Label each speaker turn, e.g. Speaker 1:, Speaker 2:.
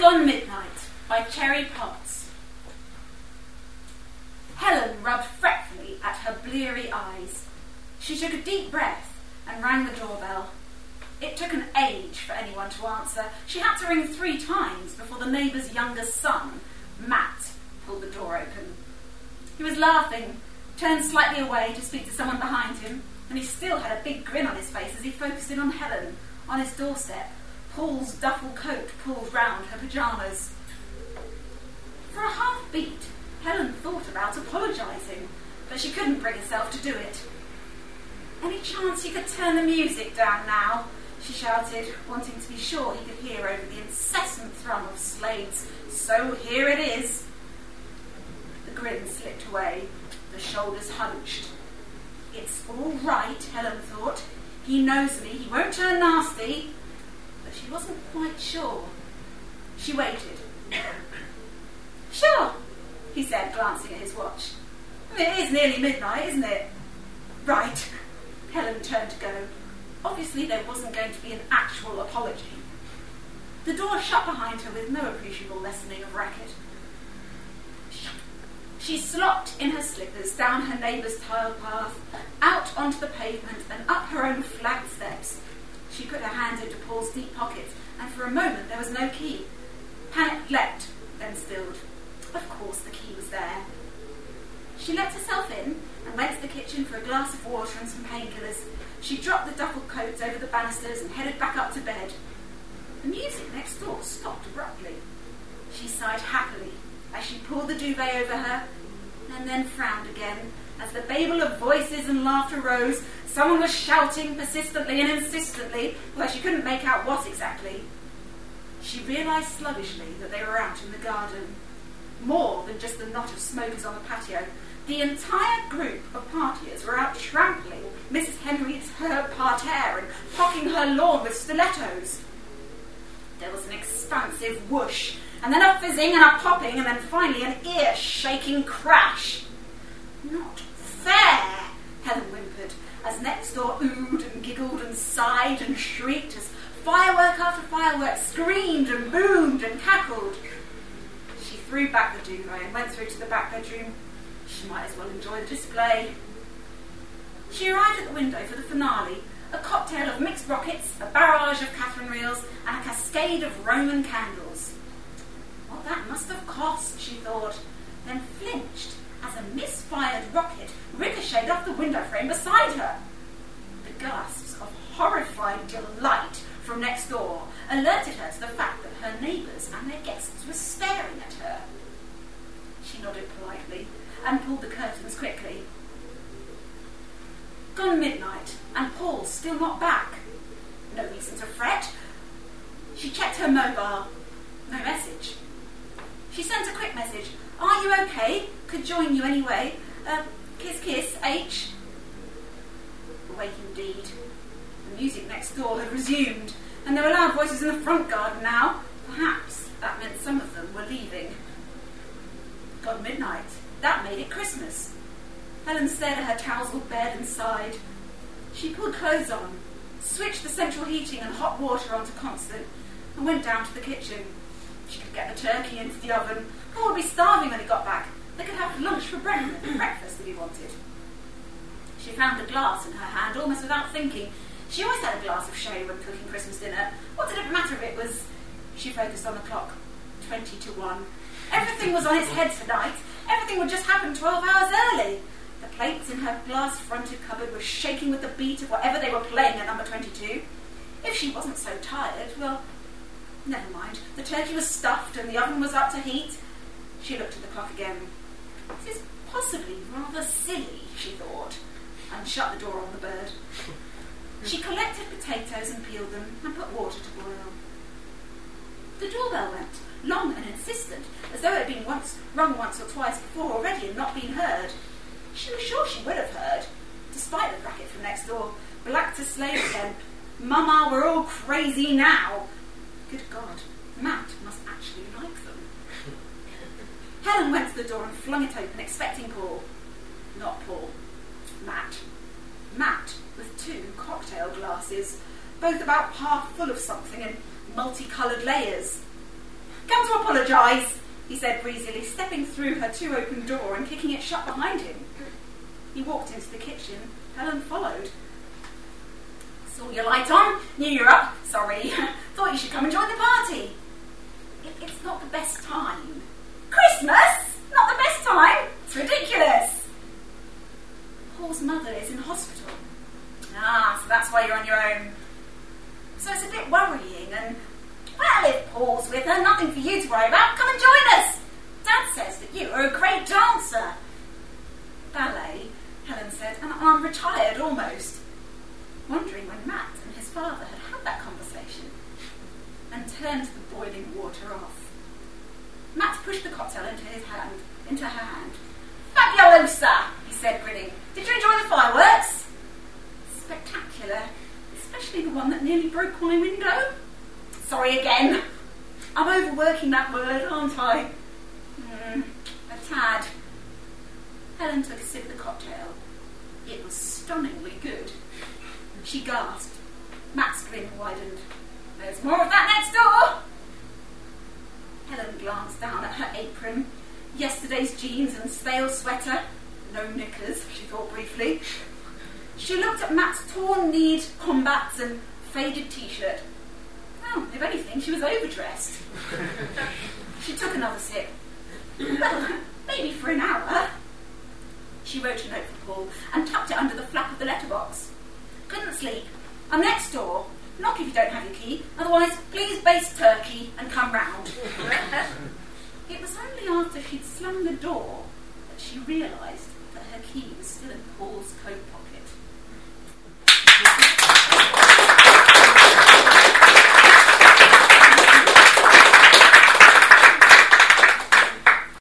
Speaker 1: Gone Midnight by Cherry Potts. Helen rubbed fretfully at her bleary eyes. She took a deep breath and rang the doorbell. It took an age for anyone to answer. She had to ring three times before the neighbour's youngest son, Matt, pulled the door open. He was laughing, turned slightly away to speak to someone behind him, and he still had a big grin on his face as he focused in on Helen on his doorstep, Paul's duffel coat pulled round her pyjamas. For a half beat, Helen thought about apologising, but she couldn't bring herself to do it. Any chance you could turn the music down now? she shouted, wanting to be sure he could hear over the incessant thrum of Slade's So Here It Is. The grin slipped away, the shoulders hunched. It's all right, Helen thought. He knows me, he won't turn nasty. Wasn't quite sure. She waited. sure, he said, glancing at his watch. It is nearly midnight, isn't it? Right. Helen turned to go. Obviously, there wasn't going to be an actual apology. The door shut behind her with no appreciable lessening of racket. She slopped in her slippers down her neighbour's tiled path, out onto the pavement, and up her own flagged steps. She put her hands into Paul's deep pockets, and for a moment there was no key. Panic leapt, then stilled. Of course, the key was there. She let herself in and went to the kitchen for a glass of water and some painkillers. She dropped the duffel coats over the banisters and headed back up to bed. The music next door stopped abruptly. She sighed happily as she pulled the duvet over her and then frowned again as the babel of voices and laughter rose. Someone was shouting persistently and insistently, although she couldn't make out what exactly. She realised sluggishly that they were out in the garden. More than just the knot of smokers on the patio. The entire group of partiers were out trampling Mrs. Henry's herb parterre and pocking her lawn with stilettos. There was an expansive whoosh, and then a fizzing and a popping, and then finally an ear shaking crash. Not fair, Helen whimpered, as next door oohed and giggled and sighed and shrieked as firework after firework screamed and boomed and cackled. She threw back the duvet and went through to the back bedroom. She might as well enjoy the display. She arrived at the window for the finale, a cocktail of mixed rockets, a barrage of Catherine wheels, and a cascade of Roman candles. What that must have cost, she thought, then flinched a misfired rocket ricocheted off the window frame beside her. The gasps of horrified delight from next door alerted her to the fact that her neighbours and their guests were staring at her. She nodded politely and pulled the curtains quickly. Gone midnight, and Paul still not back. No reason to fret. She checked her mobile. No message. She sent a quick message. Are you okay? Could join you anyway. Uh, kiss, kiss, H. Awake indeed. The music next door had resumed, and there were loud voices in the front garden now. Perhaps that meant some of them were leaving. Gone midnight. That made it Christmas. Helen stared at her tousled bed and sighed. She pulled clothes on, switched the central heating and hot water onto constant, and went down to the kitchen. Get the turkey into the oven. Paul would be starving when he got back. They could have lunch for breakfast, if he wanted. She found a glass in her hand almost without thinking. She always had a glass of sherry when cooking Christmas dinner. What did it matter if it was? She focused on the clock. Twenty to one. Everything was on its head tonight. Everything would just happen twelve hours early. The plates in her glass fronted cupboard were shaking with the beat of whatever they were playing at number 22. If she wasn't so tired, well, never mind. The turkey was stuffed and the oven was up to heat. She looked at the clock again. This is possibly rather silly, she thought, and shut the door on the bird. She collected potatoes and peeled them and put water to boil. The doorbell went, long and insistent, as though it had been once rung once or twice before already and not been heard. She was sure she would have heard, despite the racket from next door. Black to Slade again. Mama, we're all crazy now. Good God, Matt must actually like them. Helen went to the door and flung it open, expecting Paul. Not Paul. Matt. Matt with two cocktail glasses, both about half full of something in multicoloured layers. Come to apologise, he said breezily, stepping through her two open door and kicking it shut behind him. He walked into the kitchen. Helen followed. Saw your light on, knew you're up. Sorry, thought you should come and join the party. It, it's not the best time. Christmas? Not the best time? It's ridiculous. Paul's mother is in hospital. Ah, so that's why you're on your own. So it's a bit worrying and well, if Paul's with her, nothing for you to worry about. Come and join us. Dad says that you are a great dancer. Ballet, Helen said, and I'm retired almost. Wondering when Matt and his father had had that conversation and turned the boiling water off. Matt pushed the cocktail into his hand, into her hand. Fabulosa, he said, grinning. Did you enjoy the fireworks? Spectacular, especially the one that nearly broke my window. Sorry again. I'm overworking that word, aren't I? Mm, a tad. Helen took a sip of the cocktail. It was stunningly good. She gasped. Matt's grin widened. There's more of that next door. Helen glanced down at her apron. Yesterday's jeans and stale sweater. No knickers, she thought briefly. She looked at Matt's torn kneed combats and faded t shirt Oh, if anything, she was overdressed. she took another sip. Well, maybe for an hour. She wrote a note for Paul and tucked it under the flap of the letterbox. Couldn't sleep. I'm next door. Knock if you don't have your key. Otherwise, please baste turkey and come round. it was only after she'd slung the door that she realised that her key was still in Paul's coat pocket.